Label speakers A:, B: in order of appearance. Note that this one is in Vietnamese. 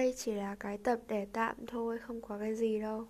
A: Đây chỉ là cái tập để tạm thôi Không có cái gì đâu.